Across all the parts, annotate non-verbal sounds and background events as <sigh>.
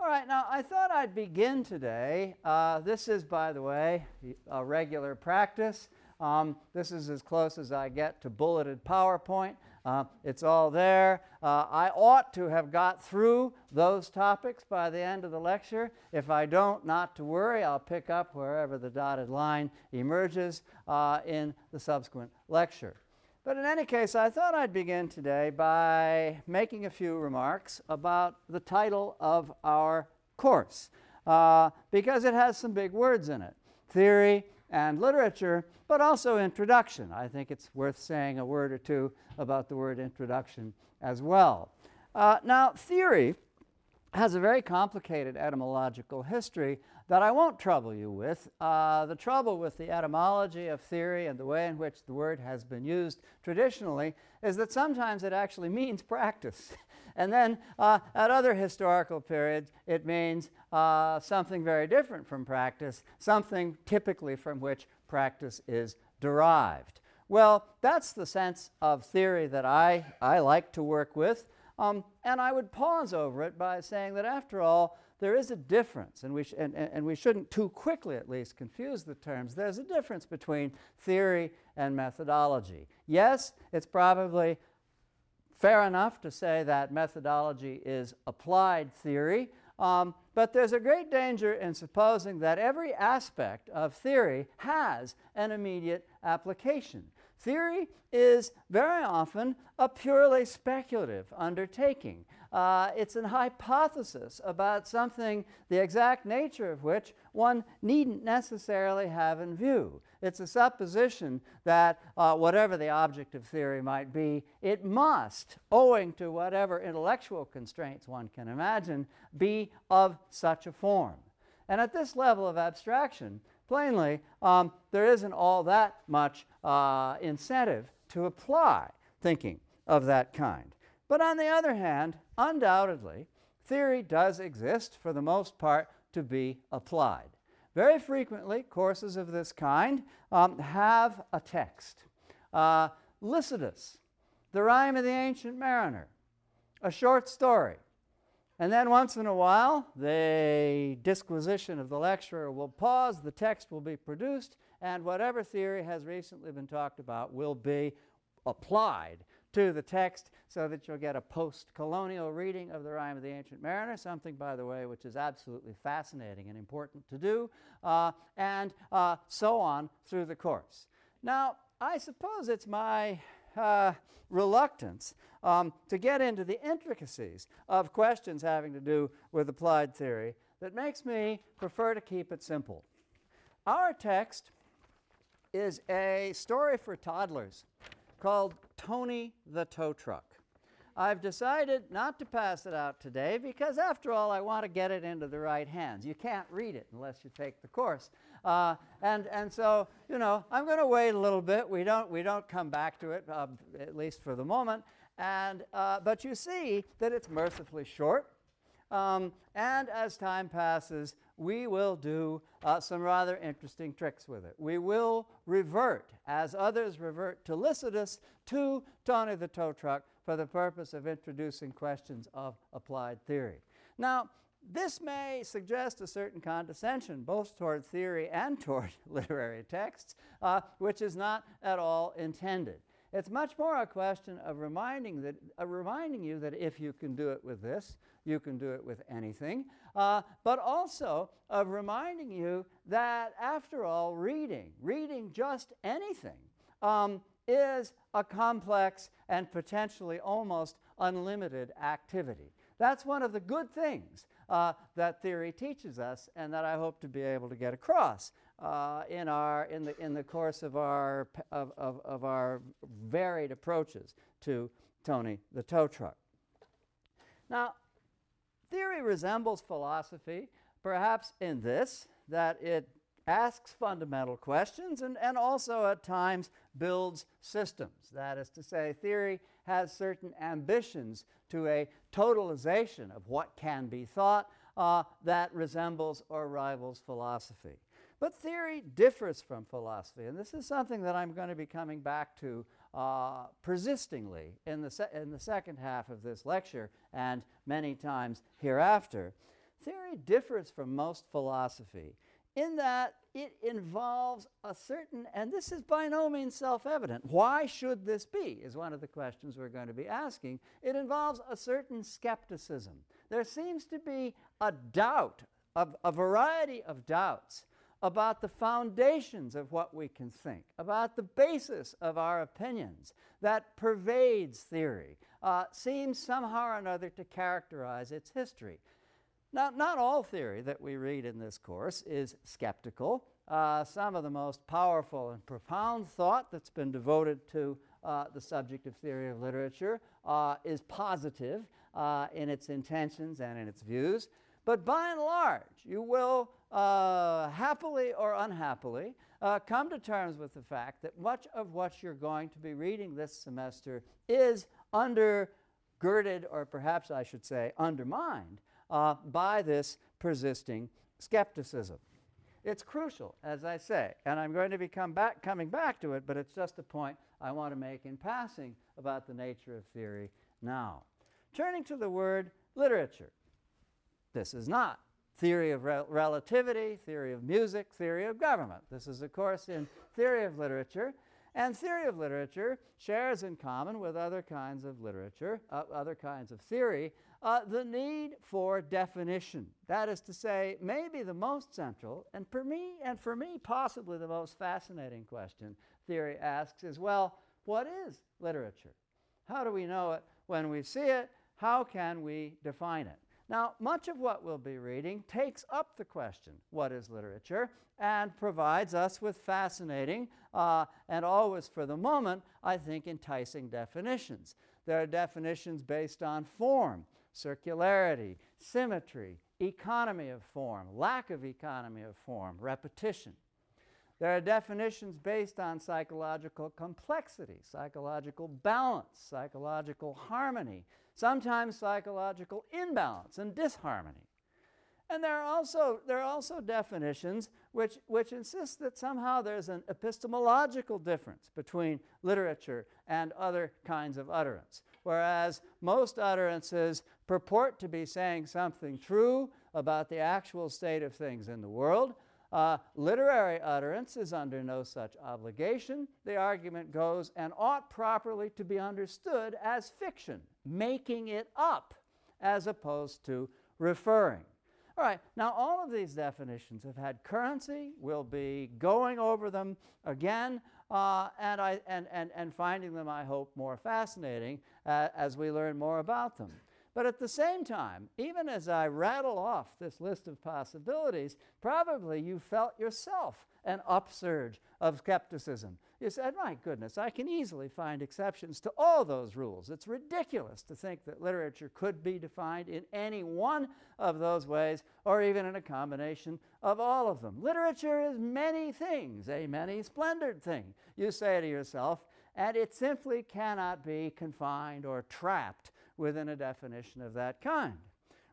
All right, now I thought I'd begin today. Uh, this is, by the way, a regular practice. Um, this is as close as I get to bulleted PowerPoint. Uh, it's all there. Uh, I ought to have got through those topics by the end of the lecture. If I don't, not to worry. I'll pick up wherever the dotted line emerges uh, in the subsequent lecture. But in any case, I thought I'd begin today by making a few remarks about the title of our course, uh, because it has some big words in it theory and literature, but also introduction. I think it's worth saying a word or two about the word introduction as well. Uh, now, theory has a very complicated etymological history that I won't trouble you with. Uh, the trouble with the etymology of theory and the way in which the word has been used traditionally is that sometimes it actually means practice. <laughs> and then uh, at other historical periods, it means uh, something very different from practice, something typically from which practice is derived. Well, that's the sense of theory that I, I like to work with. Um, and I would pause over it by saying that, after all, there is a difference, and we, sh- and, and we shouldn't too quickly at least confuse the terms. There's a difference between theory and methodology. Yes, it's probably fair enough to say that methodology is applied theory, um, but there's a great danger in supposing that every aspect of theory has an immediate application. Theory is very often a purely speculative undertaking. Uh, it's an hypothesis about something, the exact nature of which one needn't necessarily have in view. It's a supposition that uh, whatever the object of theory might be, it must, owing to whatever intellectual constraints one can imagine, be of such a form. And at this level of abstraction, plainly, um, there isn't all that much uh, incentive to apply thinking of that kind. But on the other hand, undoubtedly, theory does exist for the most part to be applied. Very frequently, courses of this kind um, have a text. Uh, Lycidas, The Rime of the Ancient Mariner, a short story. And then once in a while, the disquisition of the lecturer will pause, the text will be produced, and whatever theory has recently been talked about will be applied to the text so that you'll get a post colonial reading of the Rime of the Ancient Mariner, something, by the way, which is absolutely fascinating and important to do, uh, and uh, so on through the course. Now, I suppose it's my uh, reluctance um, to get into the intricacies of questions having to do with applied theory that makes me prefer to keep it simple. Our text is a story for toddlers called Tony the Tow Truck. I've decided not to pass it out today because, after all, I want to get it into the right hands. You can't read it unless you take the course. Uh, and, and so, you know, I'm going to wait a little bit. We don't, we don't come back to it, uh, at least for the moment. And, uh, but you see that it's mercifully short. Um, and as time passes, we will do uh, some rather interesting tricks with it. We will revert, as others revert to Lycidas, to Tony the Tow Truck for the purpose of introducing questions of applied theory. Now, this may suggest a certain condescension both toward theory and <laughs> toward literary texts, uh, which is not at all intended. It's much more a question of reminding, that, uh, reminding you that if you can do it with this, you can do it with anything, uh, but also of reminding you that, after all, reading, reading just anything, um, is a complex and potentially almost unlimited activity. That's one of the good things uh, that theory teaches us and that I hope to be able to get across uh, in, our, in, the, in the course of our, of, of, of our varied approaches to Tony the tow truck. Now, theory resembles philosophy, perhaps in this, that it asks fundamental questions and, and also at times builds systems. That is to say, theory has certain ambitions to a totalization of what can be thought uh, that resembles or rivals philosophy. But theory differs from philosophy, and this is something that I'm going to be coming back to uh, persistingly in the, in the second half of this lecture and many times hereafter. theory differs from most philosophy in that it involves a certain, and this is by no means self evident. Why should this be? Is one of the questions we're going to be asking. It involves a certain skepticism. There seems to be a doubt, of, a variety of doubts about the foundations of what we can think, about the basis of our opinions that pervades theory, uh, seems somehow or another to characterize its history. Now, not all theory that we read in this course is skeptical. Uh, some of the most powerful and profound thought that's been devoted to uh, the subject of theory of literature uh, is positive uh, in its intentions and in its views. But by and large, you will uh, happily or unhappily uh, come to terms with the fact that much of what you're going to be reading this semester is undergirded, or perhaps I should say, undermined uh, by this persisting skepticism. It's crucial, as I say, and I'm going to be come back, coming back to it, but it's just a point I want to make in passing about the nature of theory now. Turning to the word literature. This is not theory of rel relativity, theory of music, theory of government. This is a course in theory of literature, and theory of literature shares in common with other kinds of literature, uh, other kinds of theory, uh, the need for definition. That is to say, maybe the most central, and for me, and for me, possibly the most fascinating question theory asks is well, what is literature? How do we know it when we see it? How can we define it? Now, much of what we'll be reading takes up the question, what is literature, and provides us with fascinating uh, and always, for the moment, I think, enticing definitions. There are definitions based on form, circularity, symmetry, economy of form, lack of economy of form, repetition. There are definitions based on psychological complexity, psychological balance, psychological harmony, sometimes psychological imbalance and disharmony. And there are also, there are also definitions which, which insist that somehow there's an epistemological difference between literature and other kinds of utterance. Whereas most utterances purport to be saying something true about the actual state of things in the world, uh, literary utterance is under no such obligation. The argument goes and ought properly to be understood as fiction, making it up as opposed to referring. All right, now all of these definitions have had currency. We'll be going over them again uh, and, I, and, and, and finding them, I hope, more fascinating uh, as we learn more about them. But at the same time, even as I rattle off this list of possibilities, probably you felt yourself an upsurge of skepticism. You said, My goodness, I can easily find exceptions to all those rules. It's ridiculous to think that literature could be defined in any one of those ways or even in a combination of all of them. Literature is many things, a many splendored thing, you say to yourself, and it simply cannot be confined or trapped within a definition of that kind.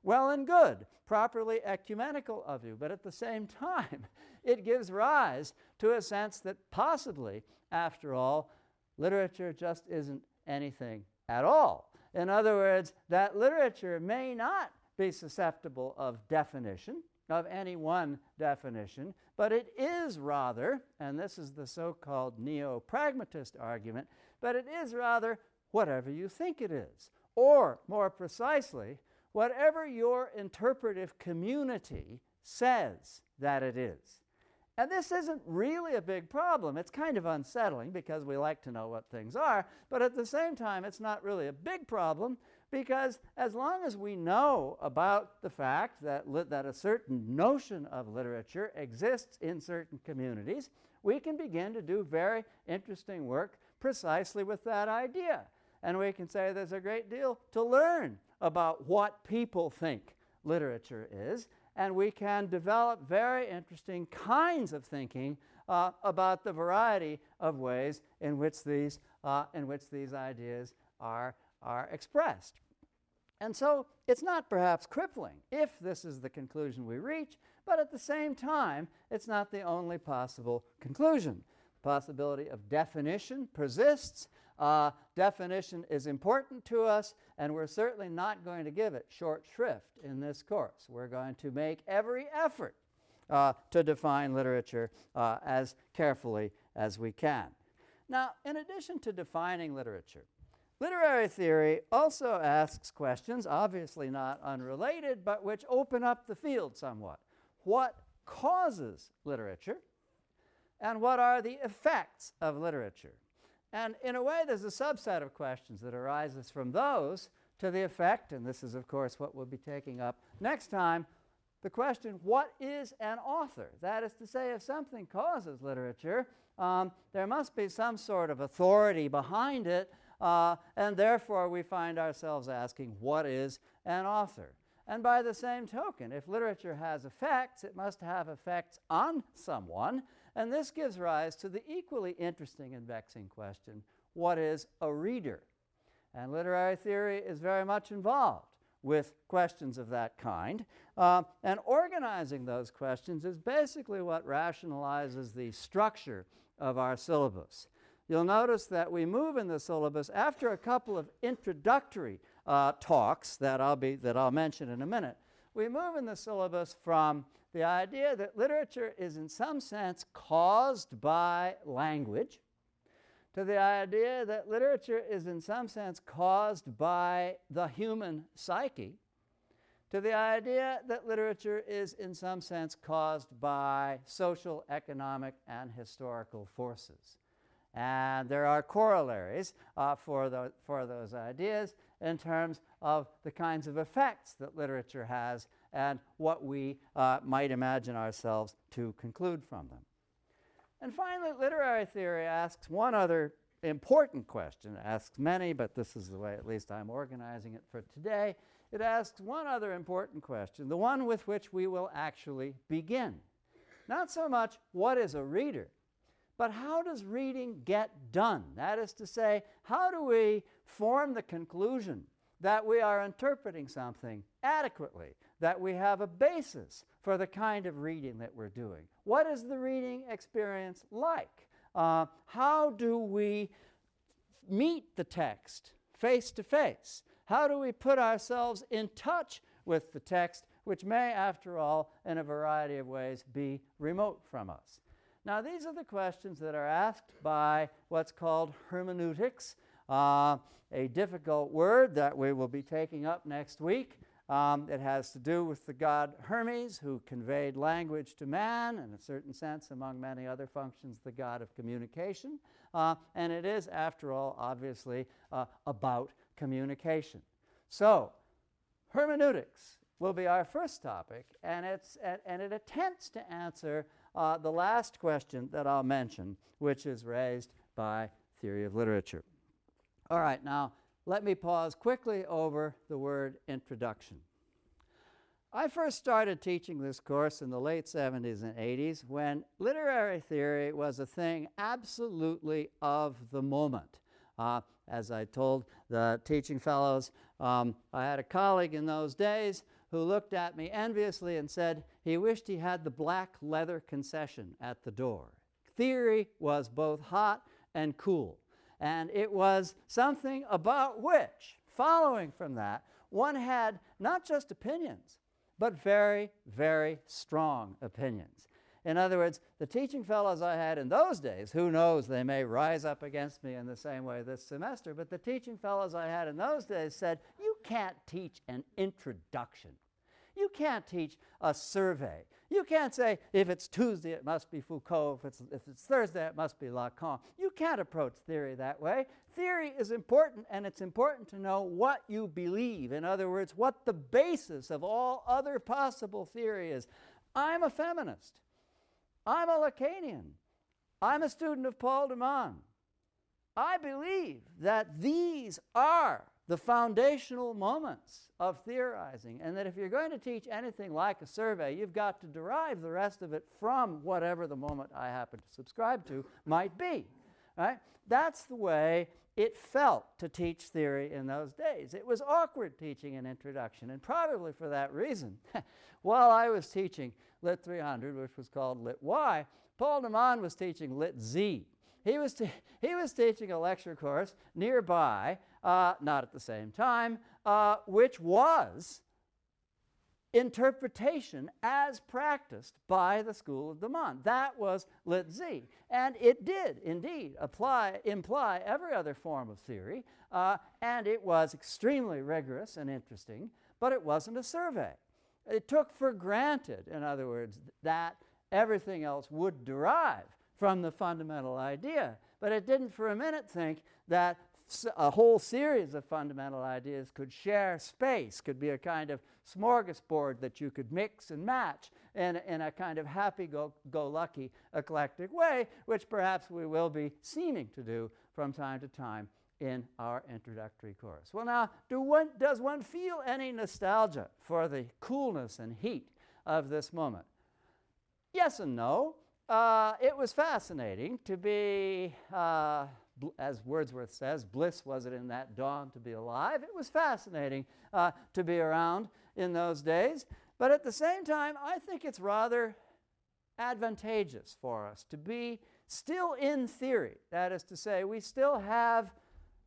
Well and good, properly ecumenical of you, but at the same <laughs> time, it gives rise to a sense that possibly, after all, literature just isn't anything at all. In other words, that literature may not be susceptible of definition, of any one definition, but it is rather, and this is the so called neo pragmatist argument, but it is rather whatever you think it is. Or, more precisely, whatever your interpretive community says that it is. And this isn't really a big problem. It's kind of unsettling because we like to know what things are, but at the same time, it's not really a big problem because as long as we know about the fact that, li- that a certain notion of literature exists in certain communities, we can begin to do very interesting work precisely with that idea. And we can say there's a great deal to learn about what people think literature is. And we can develop very interesting kinds of thinking uh, about the variety of ways in which these, uh, in which these ideas are, are expressed. And so it's not perhaps crippling if this is the conclusion we reach, but at the same time, it's not the only possible conclusion. Possibility of definition persists, uh, definition is important to us, and we're certainly not going to give it short shrift in this course. We're going to make every effort uh, to define literature uh, as carefully as we can. Now, in addition to defining literature, literary theory also asks questions, obviously not unrelated, but which open up the field somewhat. What causes literature? And what are the effects of literature? And in a way, there's a subset of questions that arises from those to the effect, and this is, of course, what we'll be taking up next time the question what is an author? That is to say, if something causes literature, um, there must be some sort of authority behind it, uh, and therefore we find ourselves asking what is an author? And by the same token, if literature has effects, it must have effects on someone, and this gives rise to the equally interesting and vexing question what is a reader? And literary theory is very much involved with questions of that kind. Uh, and organizing those questions is basically what rationalizes the structure of our syllabus. You'll notice that we move in the syllabus after a couple of introductory uh, talks that I'll, be, that I'll mention in a minute. We move in the syllabus from the idea that literature is in some sense caused by language to the idea that literature is in some sense caused by the human psyche, to the idea that literature is in some sense caused by social, economic, and historical forces. And there are corollaries uh, for, the, for those ideas in terms of the kinds of effects that literature has and what we uh, might imagine ourselves to conclude from them. And finally, literary theory asks one other important question. It asks many, but this is the way at least I'm organizing it for today. It asks one other important question, the one with which we will actually begin. Not so much what is a reader, but how does reading get done? That is to say, how do we form the conclusion that we are interpreting something adequately, that we have a basis for the kind of reading that we're doing. What is the reading experience like? Uh, how do we meet the text face to face? How do we put ourselves in touch with the text, which may, after all, in a variety of ways, be remote from us? Now, these are the questions that are asked by what's called hermeneutics, uh, a difficult word that we will be taking up next week. Um, it has to do with the god Hermes, who conveyed language to man, in a certain sense, among many other functions, the god of communication. Uh, and it is, after all, obviously uh, about communication. So, hermeneutics will be our first topic, and, it's, and it attempts to answer uh, the last question that I'll mention, which is raised by theory of literature. All right, now let me pause quickly over the word introduction. I first started teaching this course in the late 70s and 80s when literary theory was a thing absolutely of the moment. Uh, as I told the teaching fellows, um, I had a colleague in those days who looked at me enviously and said he wished he had the black leather concession at the door. Theory was both hot and cool. And it was something about which, following from that, one had not just opinions, but very, very strong opinions. In other words, the teaching fellows I had in those days, who knows, they may rise up against me in the same way this semester, but the teaching fellows I had in those days said, You can't teach an introduction. You can't teach a survey. You can't say, if it's Tuesday, it must be Foucault. If it's, if it's Thursday, it must be Lacan. You can't approach theory that way. Theory is important, and it's important to know what you believe. In other words, what the basis of all other possible theory is. I'm a feminist. I'm a Lacanian. I'm a student of Paul de Man. I believe that these are the foundational moments of theorizing, and that if you're going to teach anything like a survey, you've got to derive the rest of it from whatever the moment I happen to subscribe to might be. Right? That's the way it felt to teach theory in those days. It was awkward teaching an introduction, and probably for that reason, <laughs> while I was teaching Lit 300, which was called Lit Y, Paul de Man was teaching Lit Z, he was, he was teaching a lecture course nearby, uh, not at the same time, uh, which was interpretation as practiced by the School of de Man. That was Lit Z. And it did indeed apply, imply every other form of theory, uh, and it was extremely rigorous and interesting, but it wasn't a survey. It took for granted, in other words, that everything else would derive from the fundamental idea. But it didn't for a minute think that a whole series of fundamental ideas could share space, could be a kind of smorgasbord that you could mix and match in, in a kind of happy go, go lucky eclectic way, which perhaps we will be seeming to do from time to time in our introductory course. Well, now, do one, does one feel any nostalgia for the coolness and heat of this moment? Yes and no. Uh, it was fascinating to be, uh, as Wordsworth says, bliss was it in that dawn to be alive. It was fascinating uh, to be around in those days. But at the same time, I think it's rather advantageous for us to be still in theory. That is to say, we still have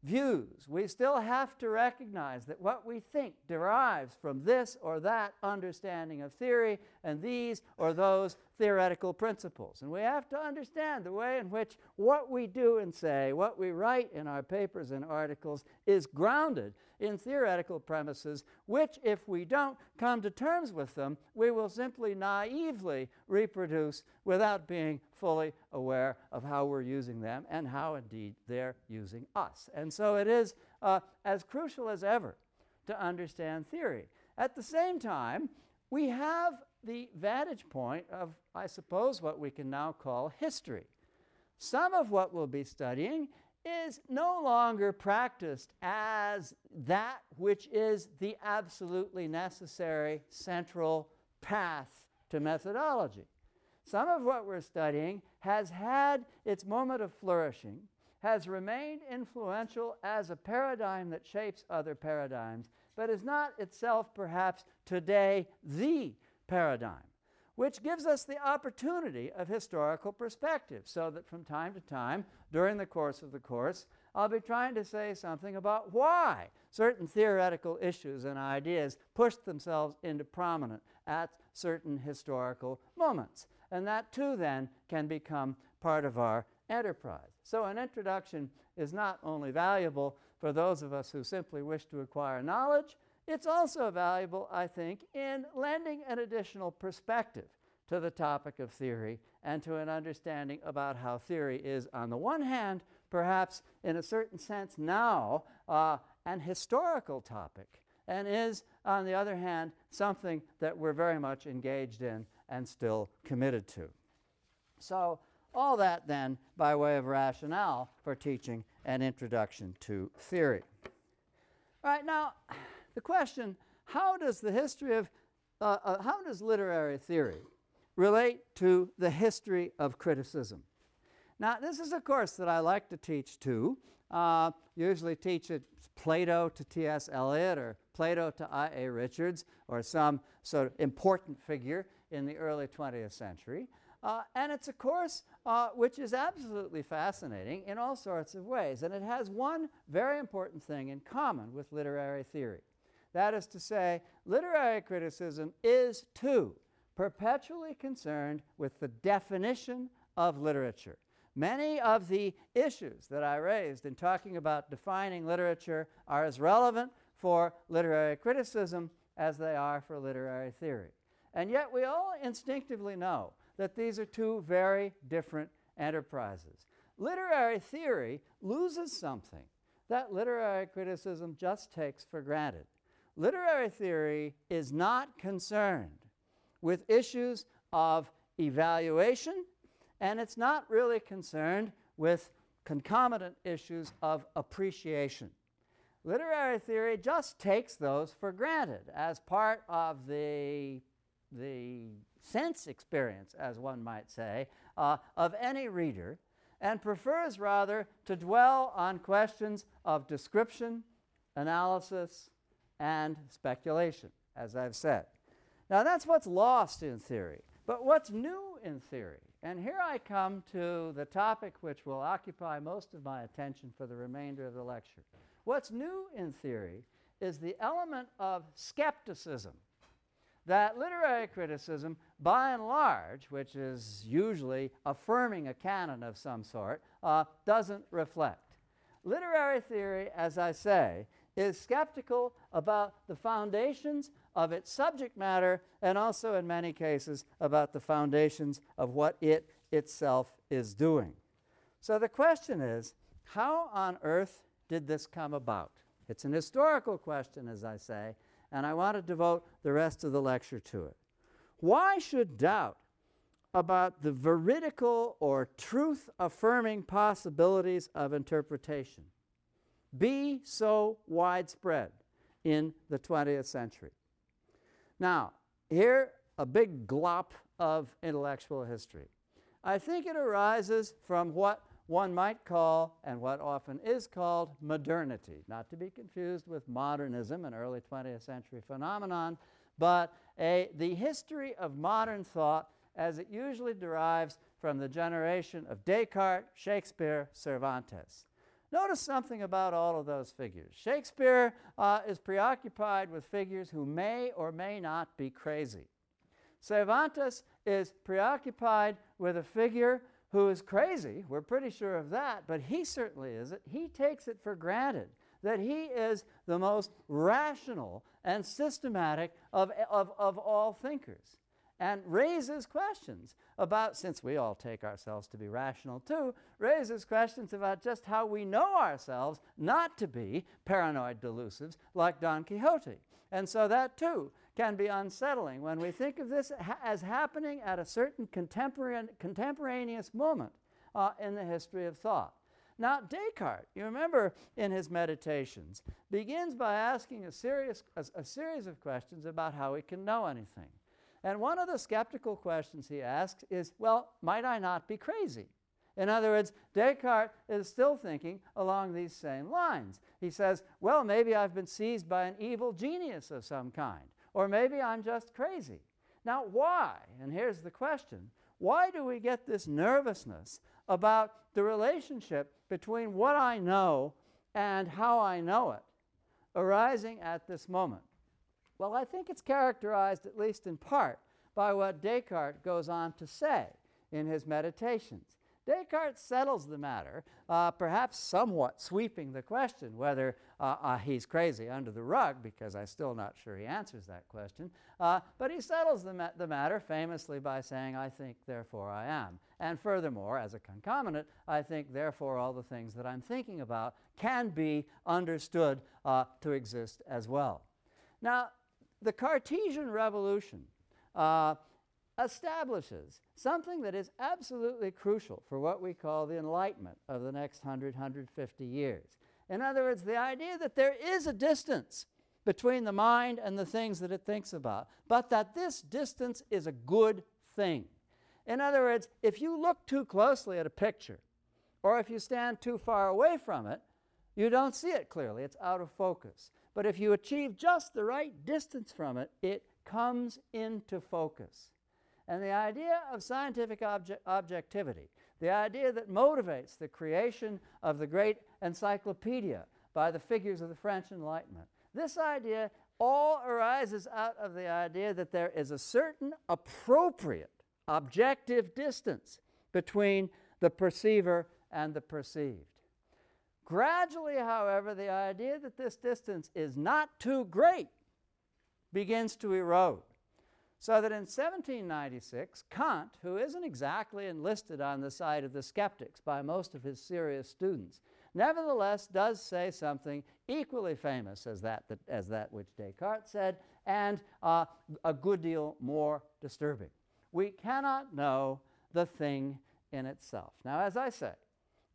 views. We still have to recognize that what we think derives from this or that understanding of theory and these or those theoretical principles. And we have to understand the way in which what we do and say, what we write in our papers and articles, is grounded in theoretical premises, which, if we don't come to terms with them, we will simply naively reproduce without being fully aware of how we're using them and how indeed they're using us. And so it is uh, as crucial as ever to understand theory. At the same time, we have the vantage point of, I suppose, what we can now call history. Some of what we'll be studying is no longer practiced as that which is the absolutely necessary central path to methodology. Some of what we're studying has had its moment of flourishing, has remained influential as a paradigm that shapes other paradigms, but is not itself perhaps today the paradigm which gives us the opportunity of historical perspective, so that from time to time, during the course of the course, I'll be trying to say something about why certain theoretical issues and ideas pushed themselves into prominence at certain historical moments. And that too then can become part of our enterprise. So an introduction is not only valuable for those of us who simply wish to acquire knowledge, it's also valuable, I think, in lending an additional perspective to the topic of theory and to an understanding about how theory is, on the one hand, perhaps in a certain sense now, uh, an historical topic, and is, on the other hand, something that we're very much engaged in and still committed to. So, all that then by way of rationale for teaching an introduction to theory. All right, now, the question how does the history of, uh, uh, how does literary theory relate to the history of criticism? Now, this is a course that I like to teach too. Uh, usually teach it Plato to T.S. Eliot or Plato to I.A. Richards or some sort of important figure in the early 20th century. Uh, and it's a course uh, which is absolutely fascinating in all sorts of ways. And it has one very important thing in common with literary theory. That is to say, literary criticism is, too, perpetually concerned with the definition of literature. Many of the issues that I raised in talking about defining literature are as relevant for literary criticism as they are for literary theory. And yet, we all instinctively know that these are two very different enterprises. Literary theory loses something that literary criticism just takes for granted. Literary theory is not concerned with issues of evaluation, and it's not really concerned with concomitant issues of appreciation. Literary theory just takes those for granted as part of the, the sense experience, as one might say, uh, of any reader, and prefers rather to dwell on questions of description, analysis, and speculation, as I've said. Now, that's what's lost in theory. But what's new in theory? And here I come to the topic which will occupy most of my attention for the remainder of the lecture. What's new in theory is the element of skepticism that literary criticism, by and large, which is usually affirming a canon of some sort, uh, doesn't reflect. Literary theory, as I say, is skeptical about the foundations of its subject matter and also, in many cases, about the foundations of what it itself is doing. So the question is how on earth did this come about? It's an historical question, as I say, and I want to devote the rest of the lecture to it. Why should doubt about the veridical or truth affirming possibilities of interpretation be so widespread in the 20th century? Now, here, a big glop of intellectual history. I think it arises from what one might call, and what often is called, modernity, not to be confused with modernism, an early 20th century phenomenon, but a, the history of modern thought as it usually derives from the generation of Descartes, Shakespeare, Cervantes. Notice something about all of those figures. Shakespeare uh, is preoccupied with figures who may or may not be crazy. Cervantes is preoccupied with a figure who is crazy. We're pretty sure of that, but he certainly isn't. He takes it for granted that he is the most rational and systematic of, of, of all thinkers and raises questions about, since we all take ourselves to be rational too, raises questions about just how we know ourselves not to be paranoid delusives like Don Quixote. And so that too can be unsettling when we think of this ha as happening at a certain contemporaneous moment uh, in the history of thought. Now, Descartes, you remember in his meditations, begins by asking a, serious, a, a series of questions about how we can know anything. And one of the skeptical questions he asks is, well, might I not be crazy? In other words, Descartes is still thinking along these same lines. He says, well, maybe I've been seized by an evil genius of some kind. Or maybe I'm just crazy. Now, why? And here's the question why do we get this nervousness about the relationship between what I know and how I know it arising at this moment? Well, I think it's characterized, at least in part, by what Descartes goes on to say in his meditations. Descartes settles the matter, uh, perhaps somewhat sweeping the question whether uh, uh, he's crazy under the rug, because I'm still not sure he answers that question. Uh, but he settles the, ma the matter famously by saying, I think, therefore I am. And furthermore, as a concomitant, I think, therefore, all the things that I'm thinking about can be understood uh, to exist as well. Now, the Cartesian revolution uh, establishes something that is absolutely crucial for what we call the Enlightenment of the next 100, 150 years. In other words, the idea that there is a distance between the mind and the things that it thinks about, but that this distance is a good thing. In other words, if you look too closely at a picture, or if you stand too far away from it, you don't see it clearly, it's out of focus. But if you achieve just the right distance from it, it comes into focus. And the idea of scientific obje objectivity, the idea that motivates the creation of the great encyclopedia by the figures of the French Enlightenment, this idea all arises out of the idea that there is a certain appropriate objective distance between the perceiver and the perceived. Gradually, however, the idea that this distance is not too great begins to erode. So that in 1796, Kant, who isn't exactly enlisted on the side of the skeptics by most of his serious students, nevertheless does say something equally famous as that, that as that which Descartes said, and uh, a good deal more disturbing. We cannot know the thing in itself. Now, as I say,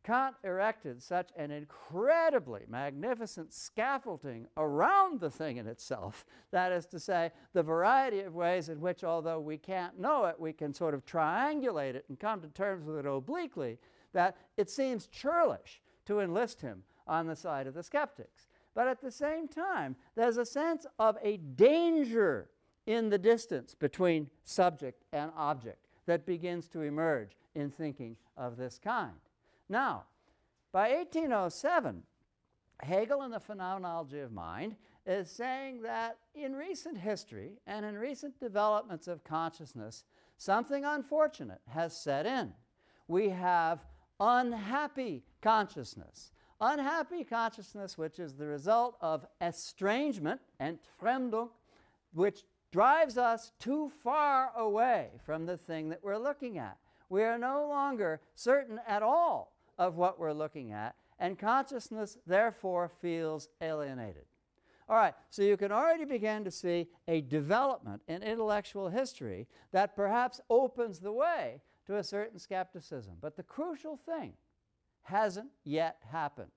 Kant erected such an incredibly magnificent scaffolding around the thing in itself. That is to say, the variety of ways in which, although we can't know it, we can sort of triangulate it and come to terms with it obliquely, that it seems churlish to enlist him on the side of the skeptics. But at the same time, there's a sense of a danger in the distance between subject and object that begins to emerge in thinking of this kind. Now, by 1807, Hegel in the Phenomenology of Mind is saying that in recent history and in recent developments of consciousness, something unfortunate has set in. We have unhappy consciousness. Unhappy consciousness, which is the result of estrangement, Entfremdung, which drives us too far away from the thing that we're looking at. We are no longer certain at all of what we're looking at, and consciousness therefore feels alienated. All right, so you can already begin to see a development in intellectual history that perhaps opens the way to a certain skepticism. But the crucial thing hasn't yet happened.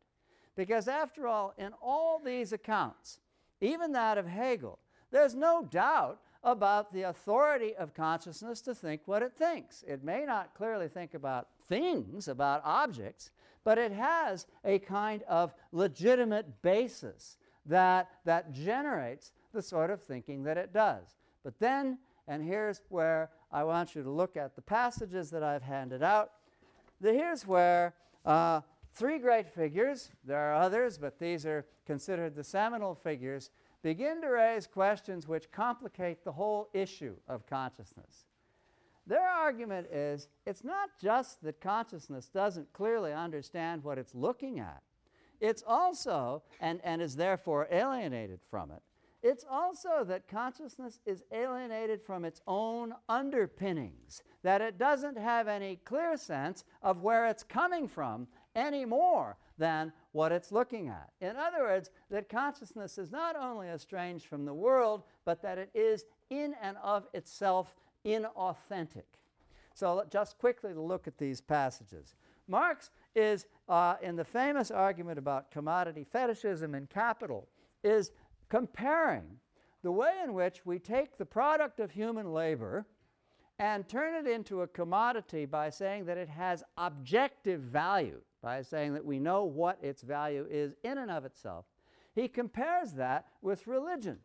Because after all, in all these accounts, even that of Hegel, there's no doubt about the authority of consciousness to think what it thinks. It may not clearly think about things, about objects, but it has a kind of legitimate basis that, that generates the sort of thinking that it does. But then, and here's where I want you to look at the passages that I've handed out. The, here's where uh, three great figures, there are others, but these are considered the seminal figures, begin to raise questions which complicate the whole issue of consciousness. Their argument is it's not just that consciousness doesn't clearly understand what it's looking at, it's also, and, and is therefore alienated from it, it's also that consciousness is alienated from its own underpinnings, that it doesn't have any clear sense of where it's coming from any more than what it's looking at. In other words, that consciousness is not only estranged from the world, but that it is in and of itself inauthentic. So, just quickly to look at these passages. Marx is, uh, in the famous argument about commodity fetishism and capital, is comparing the way in which we take the product of human labor and turn it into a commodity by saying that it has objective value, by saying that we know what its value is in and of itself. He compares that with religion.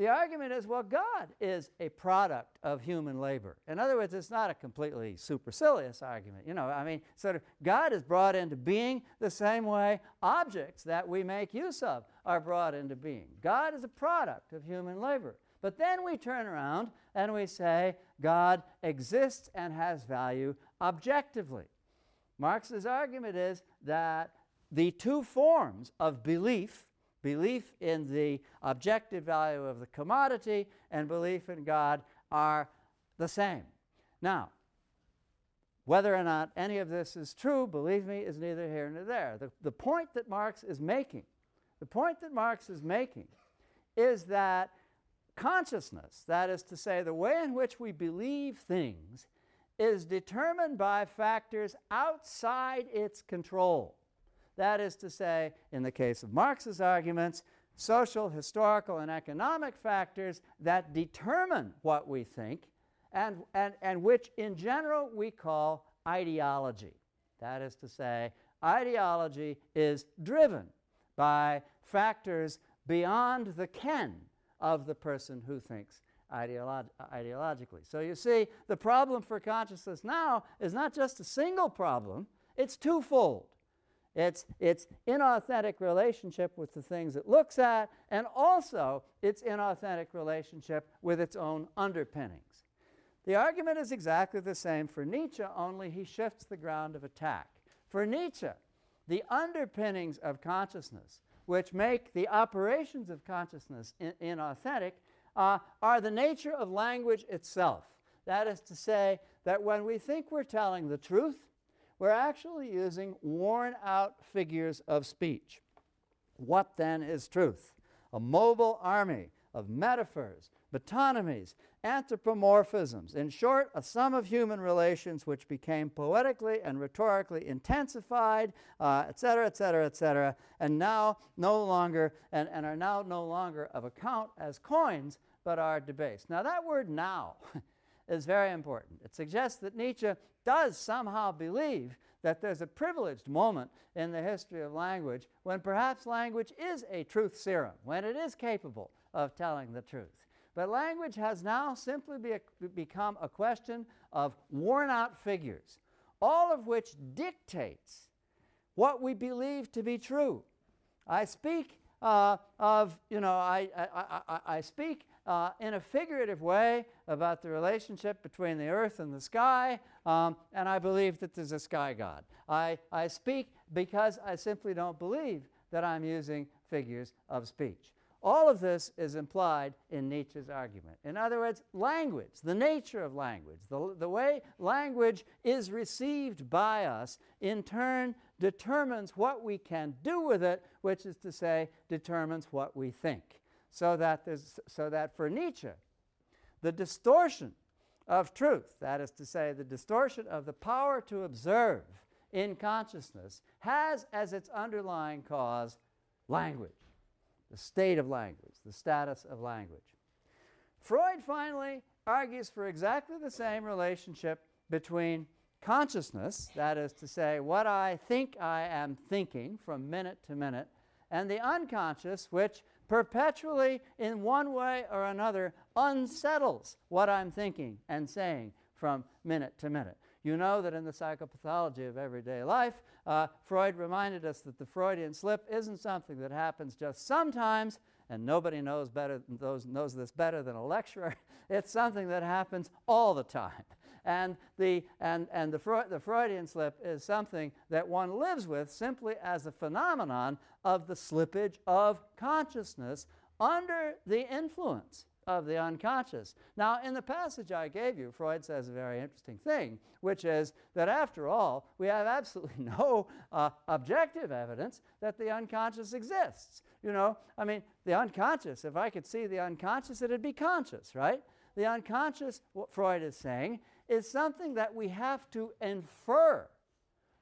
The argument is, well, God is a product of human labor. In other words, it's not a completely supercilious argument. You know, I mean, sort of God is brought into being the same way objects that we make use of are brought into being. God is a product of human labor. But then we turn around and we say God exists and has value objectively. Marx's argument is that the two forms of belief Belief in the objective value of the commodity and belief in God are the same. Now, whether or not any of this is true, believe me, is neither here nor there. The, the point that Marx is making, the point that Marx is making is that consciousness, that is to say, the way in which we believe things, is determined by factors outside its control. That is to say, in the case of Marx's arguments, social, historical, and economic factors that determine what we think and, and, and which in general we call ideology. That is to say, ideology is driven by factors beyond the ken of the person who thinks ideolog ideologically. So you see, the problem for consciousness now is not just a single problem, it's twofold. It's its inauthentic relationship with the things it looks at, and also its inauthentic relationship with its own underpinnings. The argument is exactly the same for Nietzsche, only he shifts the ground of attack. For Nietzsche, the underpinnings of consciousness, which make the operations of consciousness in inauthentic, uh, are the nature of language itself. That is to say, that when we think we're telling the truth, we're actually using worn out figures of speech. What then is truth? A mobile army of metaphors, metonymies, anthropomorphisms. In short, a sum of human relations which became poetically and rhetorically intensified, etc., etc., etc., and now no longer, and, and are now no longer of account as coins, but are debased. Now, that word now <laughs> is very important. It suggests that Nietzsche does somehow believe that there's a privileged moment in the history of language when perhaps language is a truth serum, when it is capable of telling the truth. But language has now simply be a, become a question of worn out figures, all of which dictates what we believe to be true. I speak uh, of, you know, I, I, I, I speak uh, in a figurative way about the relationship between the earth and the sky, um, and I believe that there's a sky god. I, I speak because I simply don't believe that I'm using figures of speech. All of this is implied in Nietzsche's argument. In other words, language, the nature of language, the, the way language is received by us, in turn determines what we can do with it, which is to say, determines what we think. So that, so that for Nietzsche, the distortion of truth, that is to say, the distortion of the power to observe in consciousness, has as its underlying cause language the state of language, the status of language. Freud finally argues for exactly the same relationship between consciousness, that is to say, what I think I am thinking from minute to minute, and the unconscious, which perpetually, in one way or another, unsettles what I'm thinking and saying from minute to minute. You know that in the psychopathology of everyday life, uh, Freud reminded us that the Freudian slip isn't something that happens just sometimes, and nobody knows, better, knows, knows this better than a lecturer. <laughs> it's something that happens all the time. And, the, and, and the, Freud, the Freudian slip is something that one lives with simply as a phenomenon of the slippage of consciousness under the influence of the unconscious. Now, in the passage I gave you, Freud says a very interesting thing, which is that after all, we have absolutely <laughs> no uh, objective evidence that the unconscious exists. You know, I mean, the unconscious, if I could see the unconscious, it'd be conscious, right? The unconscious, what Freud is saying, is something that we have to infer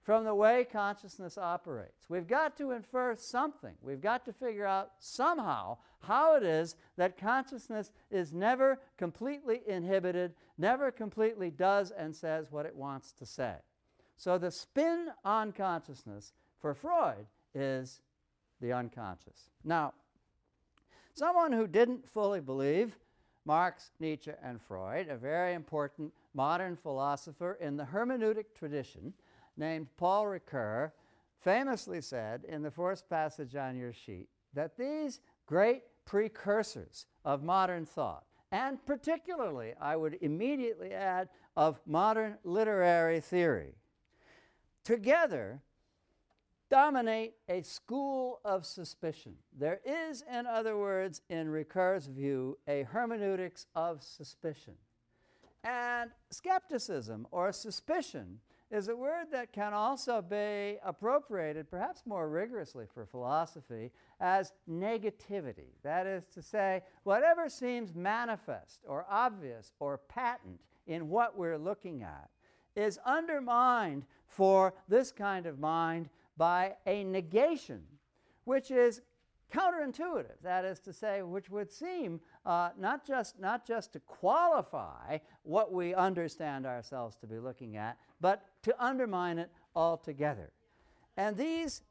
from the way consciousness operates. We've got to infer something. We've got to figure out somehow how it is that consciousness is never completely inhibited, never completely does and says what it wants to say. So the spin on consciousness for Freud is the unconscious. Now, someone who didn't fully believe Marx, Nietzsche, and Freud, a very important modern philosopher in the hermeneutic tradition, named Paul Ricoeur famously said in the first passage on your sheet that these great precursors of modern thought, and particularly, I would immediately add, of modern literary theory, together dominate a school of suspicion. There is, in other words, in Ricoeur's view, a hermeneutics of suspicion. And skepticism or suspicion is a word that can also be appropriated, perhaps more rigorously for philosophy, as negativity. That is to say, whatever seems manifest or obvious or patent in what we're looking at is undermined for this kind of mind by a negation, which is counterintuitive. That is to say, which would seem uh, not, just, not just to qualify what we understand ourselves to be looking at, but to undermine it altogether. And these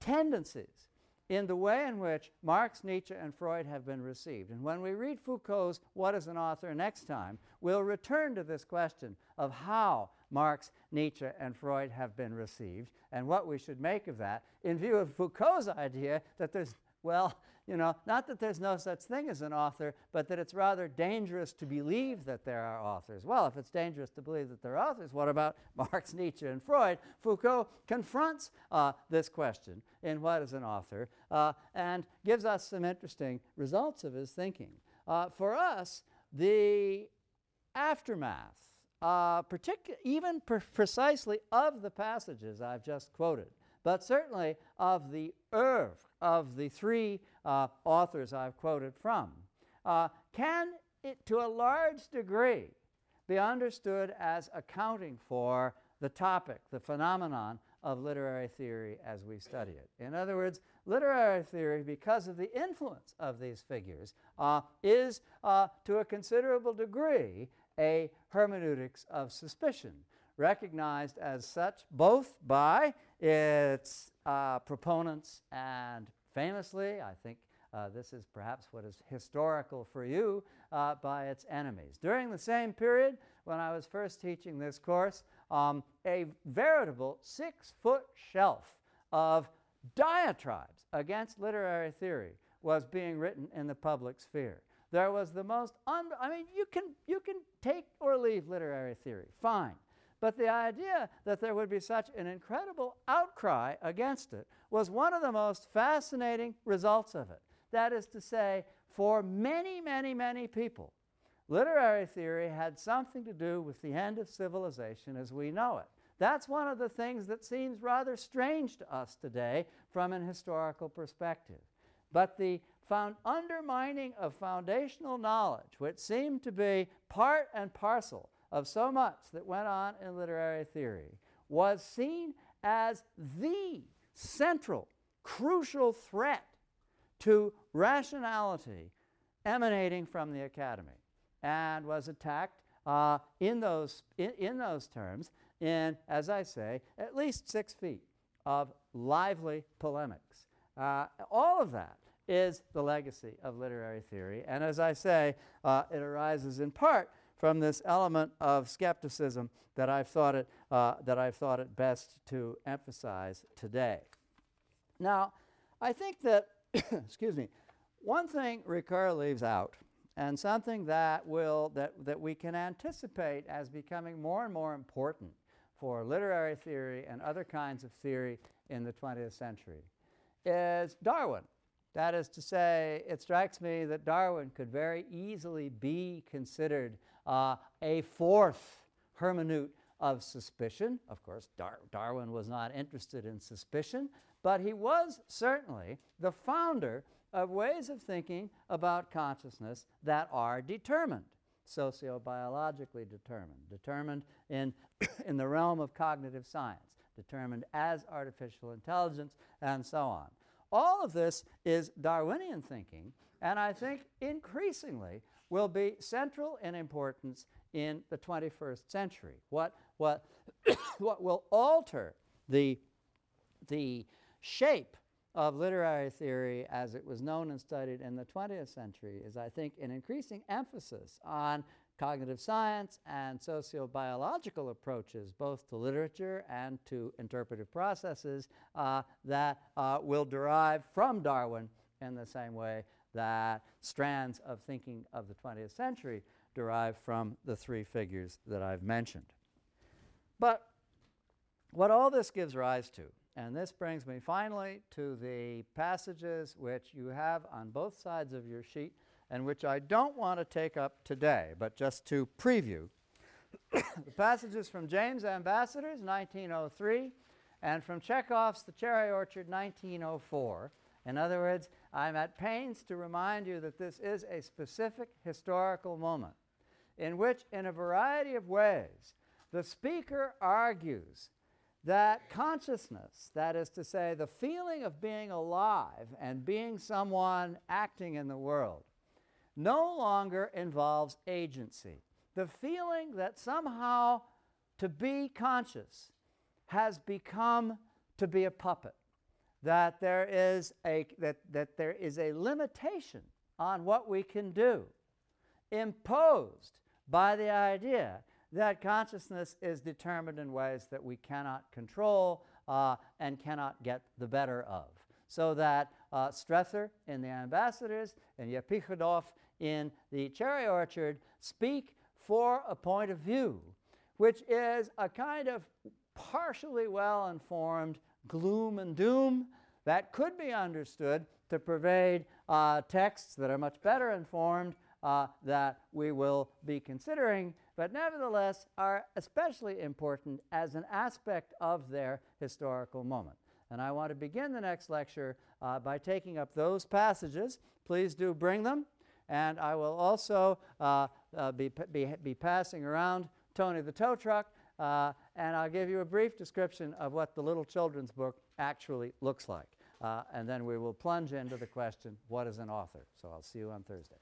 tendencies in the way in which Marx, Nietzsche, and Freud have been received. And when we read Foucault's What is an Author next time, we'll return to this question of how Marx, Nietzsche, and Freud have been received and what we should make of that in view of Foucault's idea that there's, well, you know, not that there's no such thing as an author, but that it's rather dangerous to believe that there are authors. Well, if it's dangerous to believe that there are authors, what about <laughs> Marx, Nietzsche, and Freud? Foucault confronts uh, this question in What is an Author uh, and gives us some interesting results of his thinking. Uh, for us, the aftermath, uh, partic- even per- precisely of the passages I've just quoted, but certainly of the oeuvre of the three uh, authors I've quoted from, uh, can it to a large degree be understood as accounting for the topic, the phenomenon of literary theory as we study it. In other words, literary theory, because of the influence of these figures, uh, is uh, to a considerable degree a hermeneutics of suspicion, recognized as such both by its uh, proponents and famously, I think Uh, this is perhaps what is historical for you uh, by its enemies. During the same period, when I was first teaching this course, um, a veritable six foot shelf of diatribes against literary theory was being written in the public sphere. There was the most, un- I mean, you can, you can take or leave literary theory, fine. But the idea that there would be such an incredible outcry against it was one of the most fascinating results of it. That is to say, for many, many, many people, literary theory had something to do with the end of civilization as we know it. That's one of the things that seems rather strange to us today from an historical perspective. But the found undermining of foundational knowledge, which seemed to be part and parcel of so much that went on in literary theory, was seen as the central, crucial threat to rationality emanating from the academy and was attacked uh, in, those, in, in those terms in, as I say, at least six feet of lively polemics. Uh, all of that is the legacy of literary theory. And as I say, uh, it arises in part from this element of skepticism that I've thought it, uh, that I've thought it best to emphasize today. Now, I think that, <coughs> excuse me, one thing Ricoeur leaves out, and something that, will, that, that we can anticipate as becoming more and more important for literary theory and other kinds of theory in the 20th century, is Darwin. That is to say, it strikes me that Darwin could very easily be considered uh, a fourth hermeneut of suspicion. Of course, Dar- Darwin was not interested in suspicion, but he was certainly the founder of ways of thinking about consciousness that are determined, sociobiologically determined, determined in, <coughs> in the realm of cognitive science, determined as artificial intelligence, and so on. All of this is Darwinian thinking, and I think increasingly will be central in importance in the 21st century. What, what, <coughs> what will alter the, the shape of literary theory as it was known and studied in the 20th century is, I think, an increasing emphasis on cognitive science and sociobiological approaches, both to literature and to interpretive processes, uh, that uh, will derive from Darwin in the same way that strands of thinking of the 20th century derive from the three figures that I've mentioned. But what all this gives rise to, and this brings me finally to the passages which you have on both sides of your sheet and which I don't want to take up today, but just to preview. <coughs> the passages from James Ambassadors, 1903, and from Chekhov's The Cherry Orchard, 1904. In other words, I'm at pains to remind you that this is a specific historical moment in which, in a variety of ways, the speaker argues that consciousness, that is to say, the feeling of being alive and being someone acting in the world, no longer involves agency. The feeling that somehow to be conscious has become to be a puppet that there is a, that, that there is a limitation on what we can do, imposed by the idea that consciousness is determined in ways that we cannot control uh, and cannot get the better of. So that uh, Strether in The Ambassadors and Yepikhodov in The Cherry Orchard speak for a point of view, which is a kind of partially well informed gloom and doom that could be understood to pervade uh, texts that are much better informed uh, that we will be considering, but nevertheless are especially important as an aspect of their historical moment. And I want to begin the next lecture uh, by taking up those passages. Please do bring them. And I will also uh, uh, be, be, be passing around Tony the Tow Truck, uh, and I'll give you a brief description of what the little children's book actually looks like. Uh, and then we will plunge into the question what is an author? So I'll see you on Thursday.